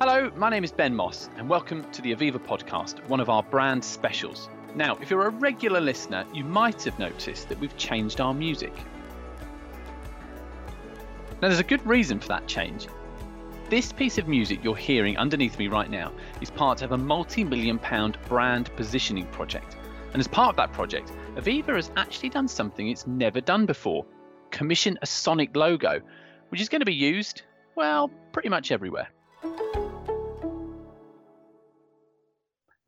Hello, my name is Ben Moss, and welcome to the Aviva podcast, one of our brand specials. Now, if you're a regular listener, you might have noticed that we've changed our music. Now, there's a good reason for that change. This piece of music you're hearing underneath me right now is part of a multi million pound brand positioning project. And as part of that project, Aviva has actually done something it's never done before commission a Sonic logo, which is going to be used, well, pretty much everywhere.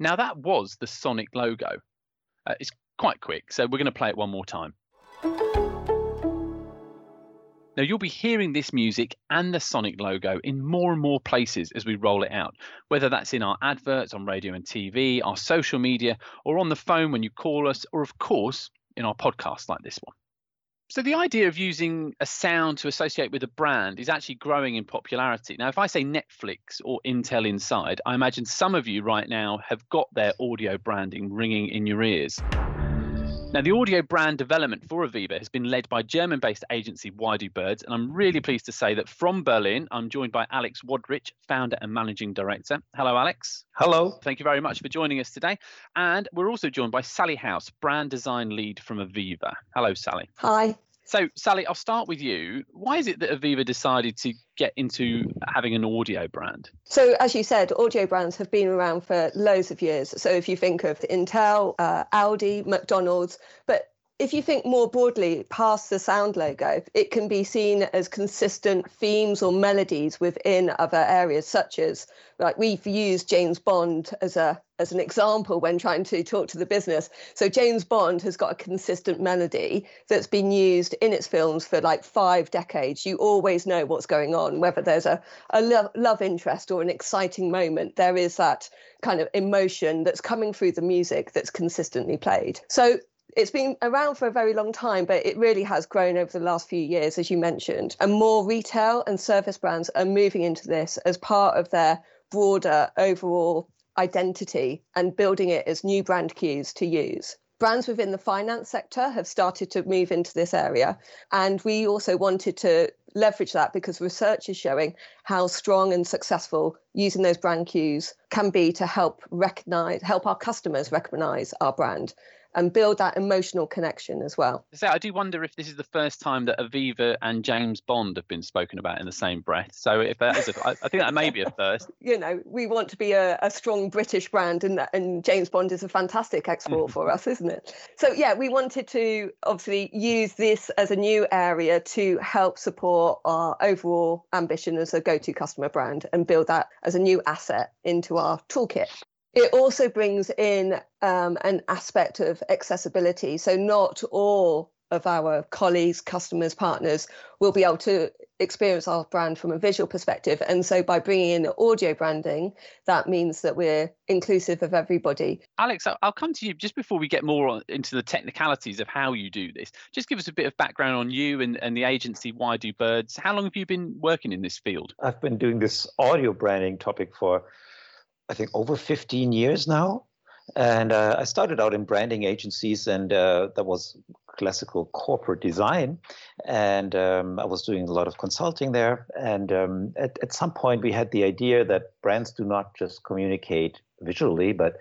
Now, that was the Sonic logo. Uh, it's quite quick, so we're going to play it one more time. Now, you'll be hearing this music and the Sonic logo in more and more places as we roll it out, whether that's in our adverts on radio and TV, our social media, or on the phone when you call us, or of course, in our podcast like this one. So the idea of using a sound to associate with a brand is actually growing in popularity. Now, if I say Netflix or Intel Inside, I imagine some of you right now have got their audio branding ringing in your ears. Now, the audio brand development for Aviva has been led by German based agency Why Do Birds, and I'm really pleased to say that from Berlin, I'm joined by Alex Wodrich, founder and managing director. Hello, Alex. Hello. Thank you very much for joining us today. And we're also joined by Sally House, brand design lead from Aviva. Hello, Sally. Hi. So, Sally, I'll start with you. Why is it that Aviva decided to get into having an audio brand? So, as you said, audio brands have been around for loads of years. So, if you think of Intel, uh, Audi, McDonald's, but if you think more broadly past the sound logo, it can be seen as consistent themes or melodies within other areas, such as like we've used James Bond as a as an example when trying to talk to the business. So James Bond has got a consistent melody that's been used in its films for like five decades. You always know what's going on, whether there's a, a love, love interest or an exciting moment. There is that kind of emotion that's coming through the music that's consistently played. So it's been around for a very long time, but it really has grown over the last few years, as you mentioned. And more retail and service brands are moving into this as part of their broader overall identity and building it as new brand cues to use. Brands within the finance sector have started to move into this area. And we also wanted to leverage that because research is showing how strong and successful using those brand cues can be to help recognize, help our customers recognize our brand and build that emotional connection as well. So I do wonder if this is the first time that Aviva and James Bond have been spoken about in the same breath. So if that is, a, I think that may be a first. You know, we want to be a, a strong British brand, and and James Bond is a fantastic export mm-hmm. for us, isn't it? So yeah, we wanted to obviously use this as a new area to help support our overall ambition as a go-to customer brand and build that as a new asset into our toolkit. It also brings in um, an aspect of accessibility. So, not all of our colleagues, customers, partners will be able to experience our brand from a visual perspective. And so, by bringing in audio branding, that means that we're inclusive of everybody. Alex, I'll come to you just before we get more into the technicalities of how you do this. Just give us a bit of background on you and, and the agency Why Do Birds. How long have you been working in this field? I've been doing this audio branding topic for I think over 15 years now. And uh, I started out in branding agencies, and uh, that was classical corporate design. And um, I was doing a lot of consulting there. And um, at, at some point, we had the idea that brands do not just communicate visually, but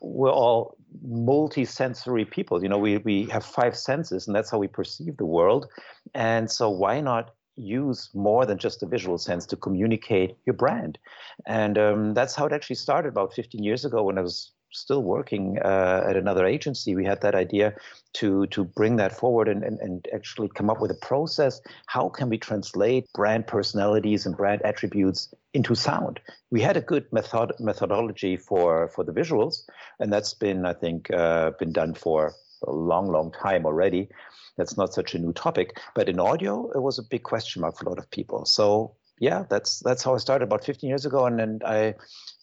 we're all multi-sensory people. You know, we, we have five senses, and that's how we perceive the world. And so, why not use more than just a visual sense to communicate your brand. And um, that's how it actually started about 15 years ago when I was still working uh, at another agency. We had that idea to, to bring that forward and, and, and actually come up with a process. How can we translate brand personalities and brand attributes into sound? We had a good method, methodology for, for the visuals, and that's been, I think, uh, been done for a long, long time already. That's not such a new topic. But in audio, it was a big question mark for a lot of people. So yeah, that's that's how I started about 15 years ago, and then I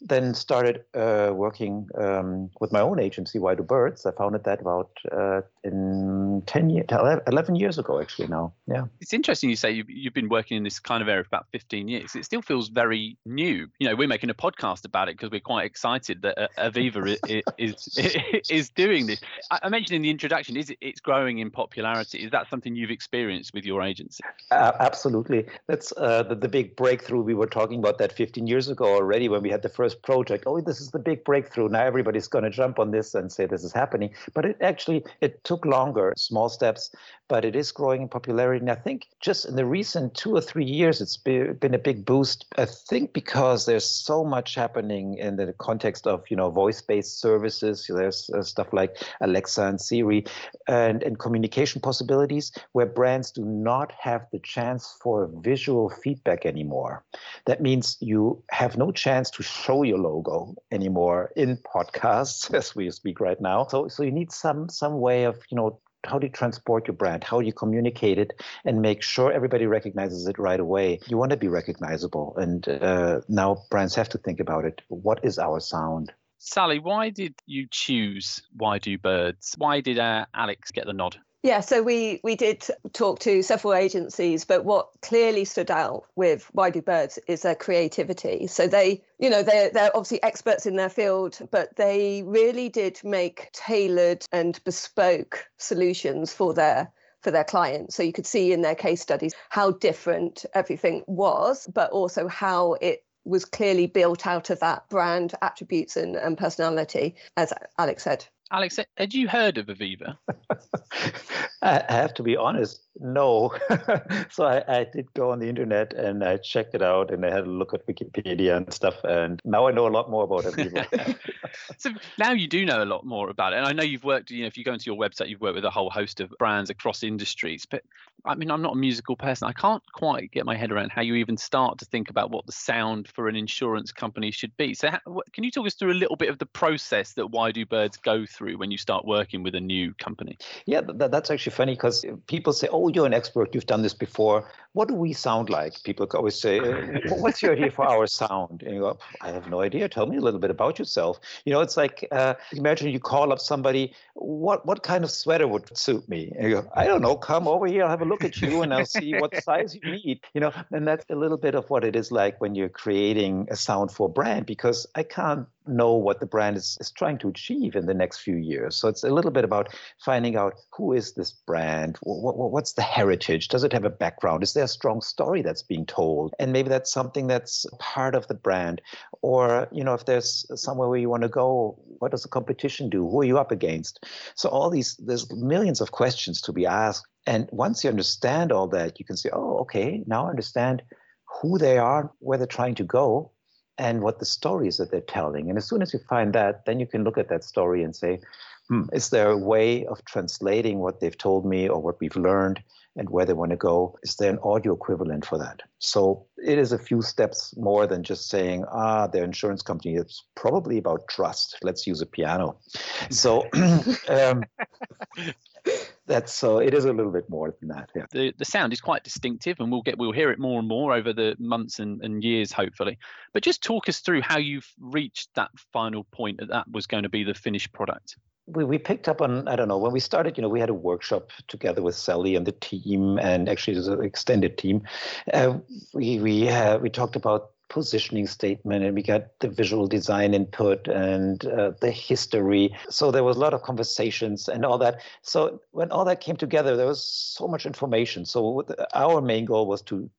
then started uh, working um, with my own agency, Why Do Birds. I founded that about uh, in mm, 10 years, 11 years ago, actually, now. Yeah. It's interesting you say you've, you've been working in this kind of area for about 15 years. It still feels very new. You know, we're making a podcast about it because we're quite excited that uh, Aviva is, is, is doing this. I mentioned in the introduction, is it, it's growing in popularity. Is that something you've experienced with your agency? Uh, absolutely. That's uh, the, the big breakthrough. We were talking about that 15 years ago already when we had the first project. Oh, this is the big breakthrough. Now everybody's going to jump on this and say this is happening. But it actually it took longer, small steps, but it is growing in popularity. And I think just in the recent two or three years, it's been a big boost. I think because there's so much happening in the context of you know voice-based services. There's uh, stuff like Alexa and Siri, and and communication possibilities where brands do not have the chance for visual feedback anymore. That means you have no chance to show your logo anymore in podcasts as we speak right now. So so you need some some way of you know how do you transport your brand? How do you communicate it and make sure everybody recognizes it right away? You want to be recognizable. And uh, now brands have to think about it. What is our sound? Sally, why did you choose Why Do Birds? Why did uh, Alex get the nod? Yeah, so we we did talk to several agencies, but what clearly stood out with Why Do Birds is their creativity. So they, you know, they're they're obviously experts in their field, but they really did make tailored and bespoke solutions for their for their clients. So you could see in their case studies how different everything was, but also how it was clearly built out of that brand attributes and, and personality, as Alex said. Alex, had you heard of Aviva? I have to be honest, no. so I, I, did go on the internet and I checked it out and I had a look at Wikipedia and stuff. And now I know a lot more about it. so now you do know a lot more about it. And I know you've worked, you know, if you go into your website, you've worked with a whole host of brands across industries. But I mean, I'm not a musical person. I can't quite get my head around how you even start to think about what the sound for an insurance company should be. So, how, can you talk us through a little bit of the process that Why Do Birds go through when you start working with a new company? Yeah, that, that's actually funny because people say, "Oh, you're an expert. You've done this before." What do we sound like? People always say, uh, "What's your idea for our sound?" And you go, "I have no idea. Tell me a little bit about yourself." You know, it's like uh, imagine you call up somebody. What what kind of sweater would suit me? And you go, "I don't know. Come over here. I'll have a look at you, and I'll see what size you need." You know, and that's a little bit of what it is like when you're creating a sound for a brand because I can't know what the brand is, is trying to achieve in the next few years. So it's a little bit about finding out who is this brand? What, what, what's the heritage? Does it have a background? Is there a strong story that's being told? And maybe that's something that's part of the brand. Or, you know, if there's somewhere where you want to go, what does the competition do? Who are you up against? So all these, there's millions of questions to be asked. And once you understand all that, you can say, oh, okay, now I understand who they are, where they're trying to go, and what the stories that they're telling. And as soon as you find that, then you can look at that story and say, hmm, is there a way of translating what they've told me or what we've learned and where they want to go? Is there an audio equivalent for that? So it is a few steps more than just saying, ah, their insurance company. It's probably about trust. Let's use a piano. So um, that's so it is a little bit more than that yeah the the sound is quite distinctive and we'll get we'll hear it more and more over the months and, and years hopefully but just talk us through how you've reached that final point that that was going to be the finished product we, we picked up on i don't know when we started you know we had a workshop together with sally and the team and actually there's an extended team. Uh, we we uh, we talked about positioning statement and we got the visual design input and uh, the history. So there was a lot of conversations and all that. So when all that came together there was so much information. So our main goal was to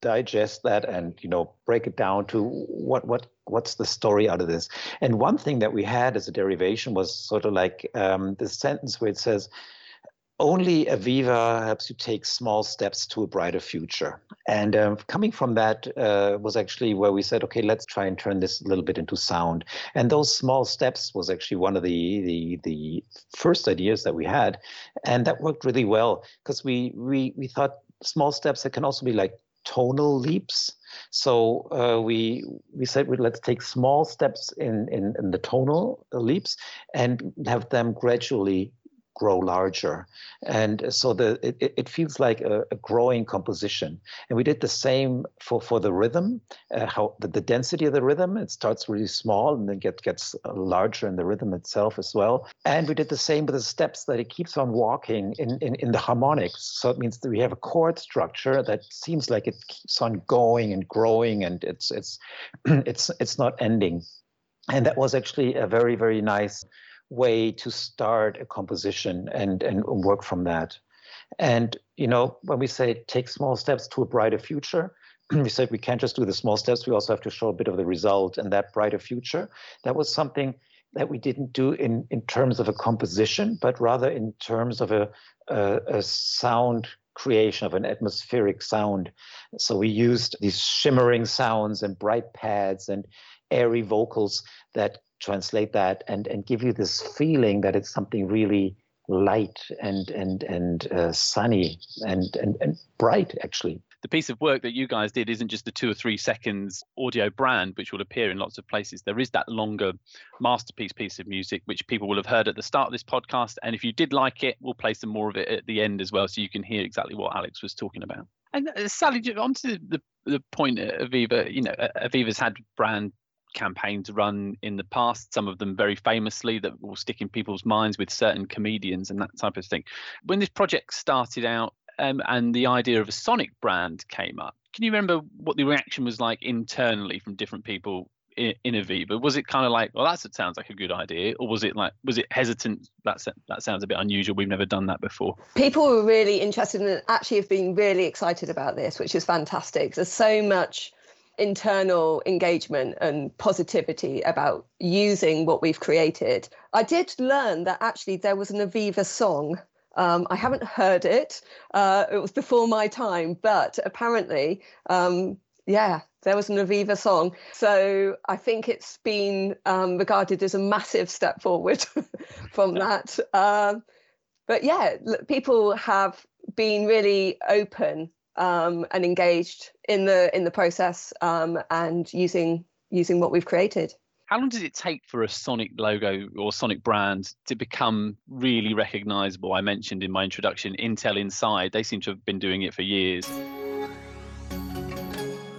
digest that and you know break it down to what what what's the story out of this and one thing that we had as a derivation was sort of like um, sentence where it says only Aviva helps you take small steps to a brighter future. And um, coming from that uh, was actually where we said, okay, let's try and turn this a little bit into sound. And those small steps was actually one of the the, the first ideas that we had, and that worked really well because we we we thought small steps that can also be like tonal leaps. So uh, we we said well, let's take small steps in, in in the tonal leaps and have them gradually grow larger. And so the it, it feels like a, a, growing composition. And we did the same for, for the rhythm, uh, how the, the density of the rhythm, it starts really small and then get, gets larger in the rhythm itself as well. And we did the same with the steps that it keeps on walking in, in, in the harmonics. So it means that we have a chord structure that seems like it keeps on going and growing and it's it's it's it's not ending. And that was actually a very, very nice way to start a composition and, and work from that. And, you know, when we say take small steps to a brighter future, we said we can't just do the small steps, we also have to show a bit of the result and that brighter future. That was something that we didn't do in, in terms of a composition, but rather in terms of a, a, a sound creation of an atmospheric sound. So we used these shimmering sounds and bright pads and airy vocals that translate that and and give you this feeling that it's something really light and and and uh, sunny and, and and bright actually. The piece of work that you guys did isn't just the two or three seconds audio brand which will appear in lots of places. There is that longer masterpiece piece of music which people will have heard at the start of this podcast. And if you did like it we'll play some more of it at the end as well so you can hear exactly what alex was talking about. And uh, sally on to the, the point aviva you know uh, aviva's had brand campaigns run in the past, some of them very famously that will stick in people's minds with certain comedians and that type of thing. When this project started out um, and the idea of a Sonic brand came up, can you remember what the reaction was like internally from different people in, in Aviva? Was it kind of like, well, that sounds like a good idea, or was it like, was it hesitant? That that sounds a bit unusual. We've never done that before. People were really interested and actually have been really excited about this, which is fantastic. There's so much internal engagement and positivity about using what we've created. I did learn that actually there was an Aviva song. Um, I haven't heard it. Uh, it was before my time, but apparently, um, yeah, there was an Aviva song. So I think it's been um, regarded as a massive step forward from that. Um, but yeah, people have been really open um, and engaged in the in the process um, and using using what we've created. How long did it take for a Sonic logo or Sonic brand to become really recognizable? I mentioned in my introduction Intel Inside. They seem to have been doing it for years.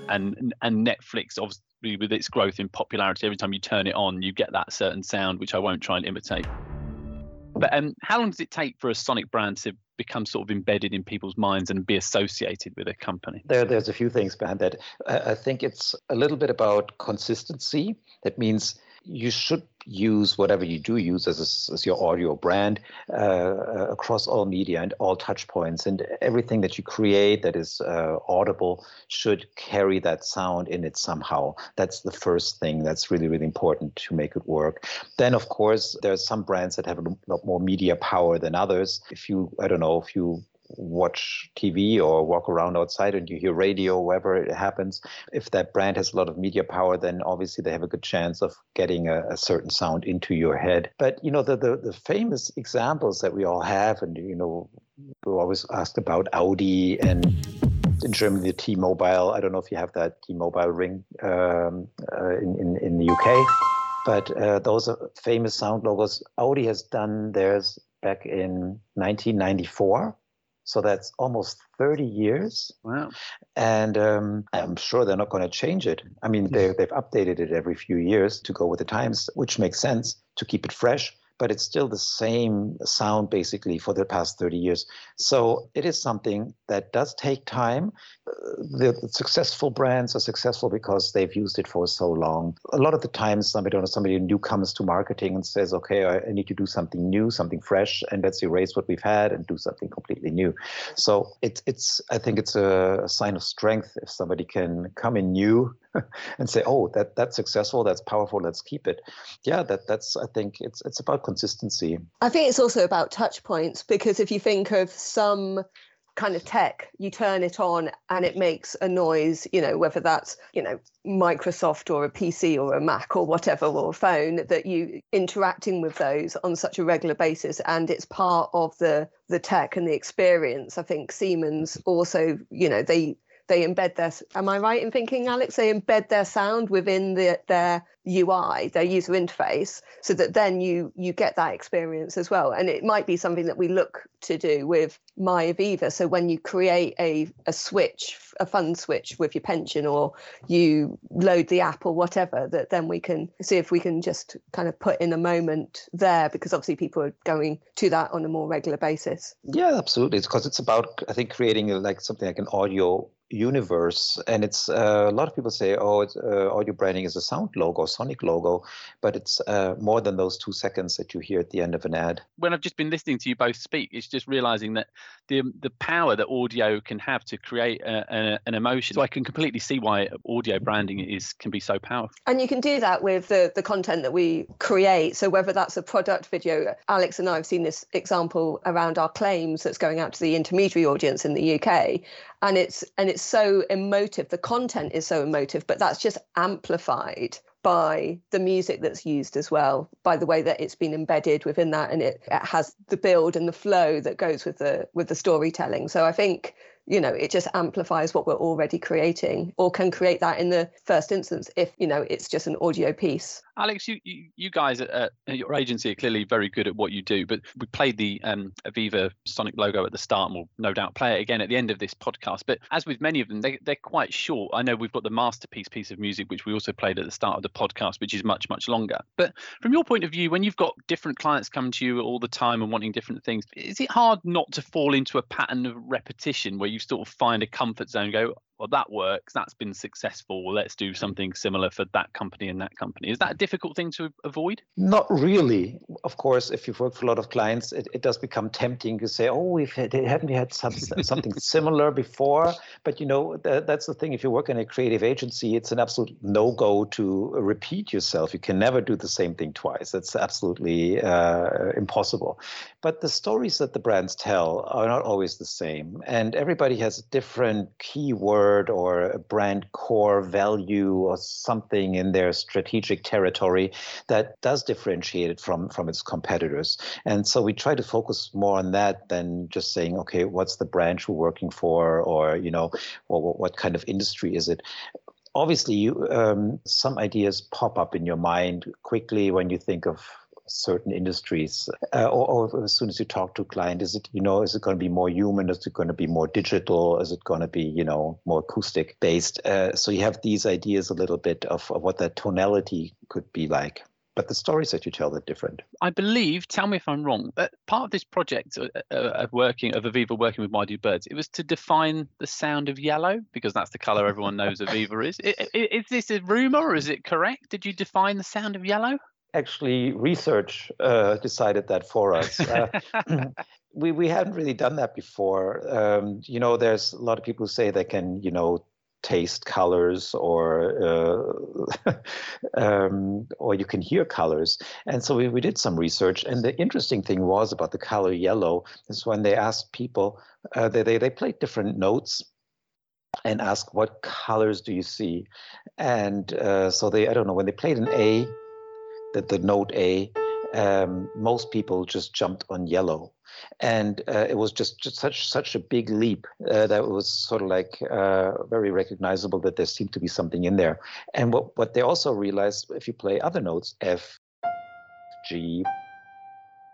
And and Netflix obviously with its growth in popularity, every time you turn it on, you get that certain sound, which I won't try and imitate. But um, how long does it take for a Sonic brand to become sort of embedded in people's minds and be associated with a company? There, there's a few things behind that. I think it's a little bit about consistency. That means you should use whatever you do use as, a, as your audio brand uh, across all media and all touch points. And everything that you create that is uh, audible should carry that sound in it somehow. That's the first thing that's really really important to make it work. Then of course there's some brands that have a lot more media power than others. If you i don't know if you watch TV or walk around outside and you hear radio, wherever it happens, if that brand has a lot of media power, then obviously they have a good chance of getting a, a certain sound into your head. But you know, the, the the famous examples that we all have, and you know, we're always asked about Audi and in Germany, the T-Mobile. I don't know if you have that T-Mobile ring um, uh, in, in in the UK, but uh, those are famous sound logos. Audi has done theirs back in 1994 so that's almost 30 years. Wow. And um, I'm sure they're not going to change it. I mean, they, they've updated it every few years to go with the times, which makes sense to keep it fresh but it's still the same sound basically for the past 30 years. So it is something that does take time. The, successful brands are successful because they've used it for so long. A lot of the times, somebody or somebody new comes to marketing and says, "Okay, I, need to do something new, something fresh, and let's erase what we've had and do something completely new." So it's it's I think it's a sign of strength if somebody can come in new and say, "Oh, that that's successful, that's powerful, let's keep it." Yeah, that that's I think it's it's about consistency. I think it's also about touch points because if you think of some kind of tech you turn it on and it makes a noise you know whether that's you know microsoft or a pc or a mac or whatever or a phone that you interacting with those on such a regular basis and it's part of the the tech and the experience i think siemens also you know they they embed their am i right in thinking alex? They embed their sound within the, their ui their user interface so that then you you get that experience as well. And it might be something that we look to do with my aviva so when you create a, a switch a fund switch with your pension or you load the app or whatever that then we can see if we can just kind of put in a moment there because obviously people are going to that on a more regular basis. Yeah absolutely. It's because it's about i think creating like something like an audio universe. And it's uh, a lot of people say oh it's, uh, audio branding is a sound logo sonic logo but it's uh, more than those two seconds that you hear at the end of an ad. When i've just been listening to you both speak it's just realizing that the the power that audio can have to create a, a, an emotion. So i can completely see why audio branding is can be so powerful. And you can do that with the the content that we create. So whether that's a product video alex and i have seen this example around our claims that's going out to the intermediary audience in the uk and it's and it's so emotive. The content is so emotive but that's just amplified by the music that's used as well by the way that it's been embedded within that and it, it has the build and the flow that goes with the with the storytelling. So i think you know it just amplifies what we're already creating or can create that in the first instance if you know it's just an audio piece. Alex you you, you guys at, at, your agency are clearly very good at what you do but we played the um, aviva sonic logo at the start and we'll no doubt play it again at the end of this podcast. But as with many of them they, they're quite short. I know we've got the masterpiece piece of music which we also played at the start of the podcast which is much much longer. But from your point of view when you've got different clients come to you all the time and wanting different things is it hard not to fall into a pattern of repetition where you sort of find a comfort zone, go, well, that works, that's been successful. Let's do something similar for that company and that company. Is that a difficult thing to avoid? Not really. Of course, if you've worked for a lot of clients, it, it does become tempting to say, oh, we've had, haven't we had some, something similar before? But you know, that, that's the thing. If you work in a creative agency, it's an absolute no go to repeat yourself. You can never do the same thing twice. That's absolutely uh, impossible. But the stories that the brands tell are not always the same. And everybody has a different keyword word or a brand core value or something in their strategic territory that does differentiate it from from its competitors. And so we try to focus more on that than just saying, okay, what's the branch we're working for, or you know, what, what kind of industry is it? Obviously, you, um, some ideas pop up in your mind quickly when you think of certain industries uh, or, or, as soon as you talk to a client is it you know is it going to be more human is it going to be more digital is it going to be you know more acoustic based uh, so you have these ideas a little bit of, of what that tonality could be like but the stories that you tell are different. I believe, tell me if I'm wrong, but part of this project uh, uh, of working of Aviva working with Do Birds, it was to define the sound of yellow because that's the color everyone knows Aviva. Is, is this a rumor or is it correct? Did you define the sound of yellow? Actually research uh, decided that for us. Uh, we we hadn't really done that before. Um, you know, there's a lot of people who say they can, you know, taste colors or uh, um, or you can hear colors. And so we, we did some research. And the interesting thing was about the color yellow is when they asked people, uh, they, they they played different notes and ask what colors do you see and uh, so they i don't know when they played an a the, the note A, um, most people just jumped on yellow, and uh, it was just, just such such a big leap uh, that it was sort of like uh, very recognizable that there seemed to be something in there. And what what they also realized, if you play other notes, F, G,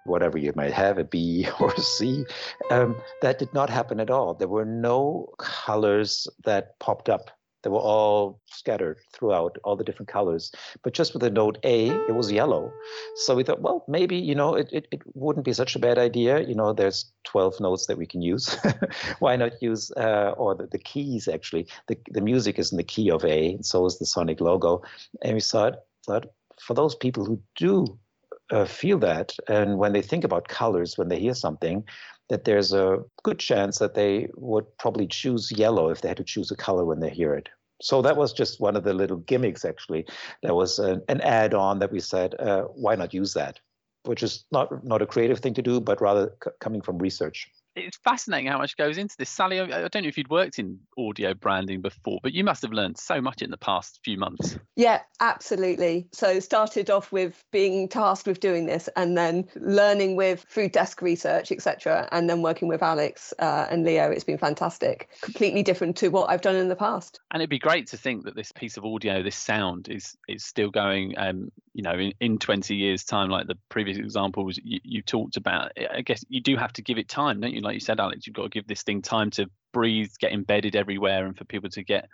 whatever you might have, a B or a C, um, that did not happen at all. There were no colors that popped up they were all scattered throughout all the different colors. But just with the note A, it was yellow. So we thought, well, maybe, you know, it, it, it wouldn't be such a bad idea. You know, there's 12 notes that we can use. Why not use, uh, or the, the keys actually, the, the music is in the key of A, and so is the Sonic logo. And we thought, thought for those people who do uh, feel that, and when they think about colors, when they hear something, that there's a good chance that they would probably choose yellow if they had to choose a color when they hear it. So that was just one of the little gimmicks, actually. That was an, an add-on that we said, uh, why not use that? Which is not not a creative thing to do, but rather c- coming from research. It's fascinating how much goes into this. Sally, I, don't know if you'd worked in audio branding before, but you must have learned so much in the past few months. Yeah, absolutely. So started off with being tasked with doing this and then learning with food desk research, etc., and then working with Alex uh, and Leo. It's been fantastic. Completely different to what I've done in the past. And it'd be great to think that this piece of audio, this sound, is is still going. Um, you know, in, in 20 years' time, like the previous examples you, you talked about. I guess you do have to give it time, don't you? Like you said, Alex, you've got to give this thing time to breathe, get embedded everywhere, and for people to get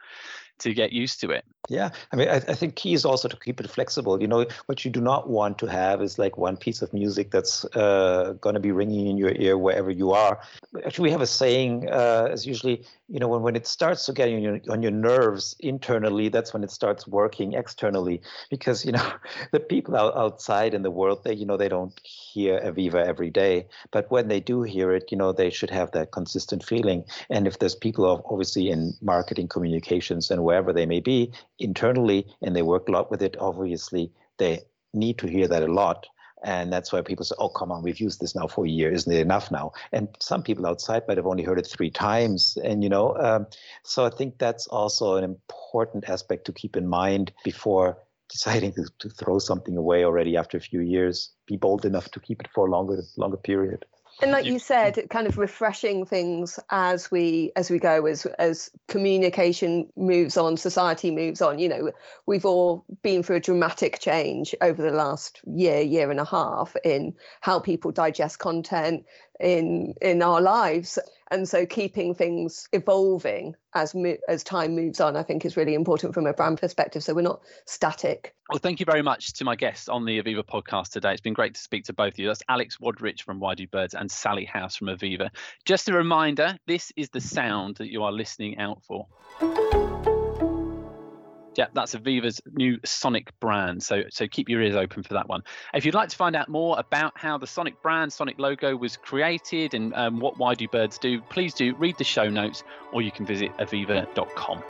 to get used to it. Yeah, I mean, I, I, think key is also to keep it flexible. You know, what you do not want to have is like one piece of music that's uh, going to be ringing in your ear wherever you are. Actually, we have a saying. Uh, it's usually, you know, when, when it starts to get on your on your nerves internally, that's when it starts working externally. Because you know, the people out, outside in the world, they you know they don't hear Aviva every day, but when they do hear it, you know, they should have that consistent feeling. And if there's people obviously in marketing communications and wherever they may be internally and they work a lot with it, obviously they need to hear that a lot. And that's why people say, oh, come on, we've used this now for a year. Isn't it enough now? And some people outside might have only heard it three times. And, you know, um, so I think that's also an important aspect to keep in mind before deciding to, to throw something away already after a few years. Be bold enough to keep it for a longer, longer period and like you said kind of refreshing things as we as we go as as communication moves on society moves on. You know we've all been through a dramatic change over the last year year and a half in how people digest content in in our lives and so keeping things evolving as as time moves on i think is really important from a brand perspective. So we're not static. Well thank you very much to my guests on the aviva podcast today. It's been great to speak to both of you. That's alex wodrich from why do birds and sally house from aviva. Just a reminder this is the sound that you are listening out for yeah, that's Aviva's new Sonic brand. So so keep your ears open for that one. If you'd like to find out more about how the Sonic brand, Sonic logo was created and um, what Why Do Birds do, please do read the show notes or you can visit aviva.com.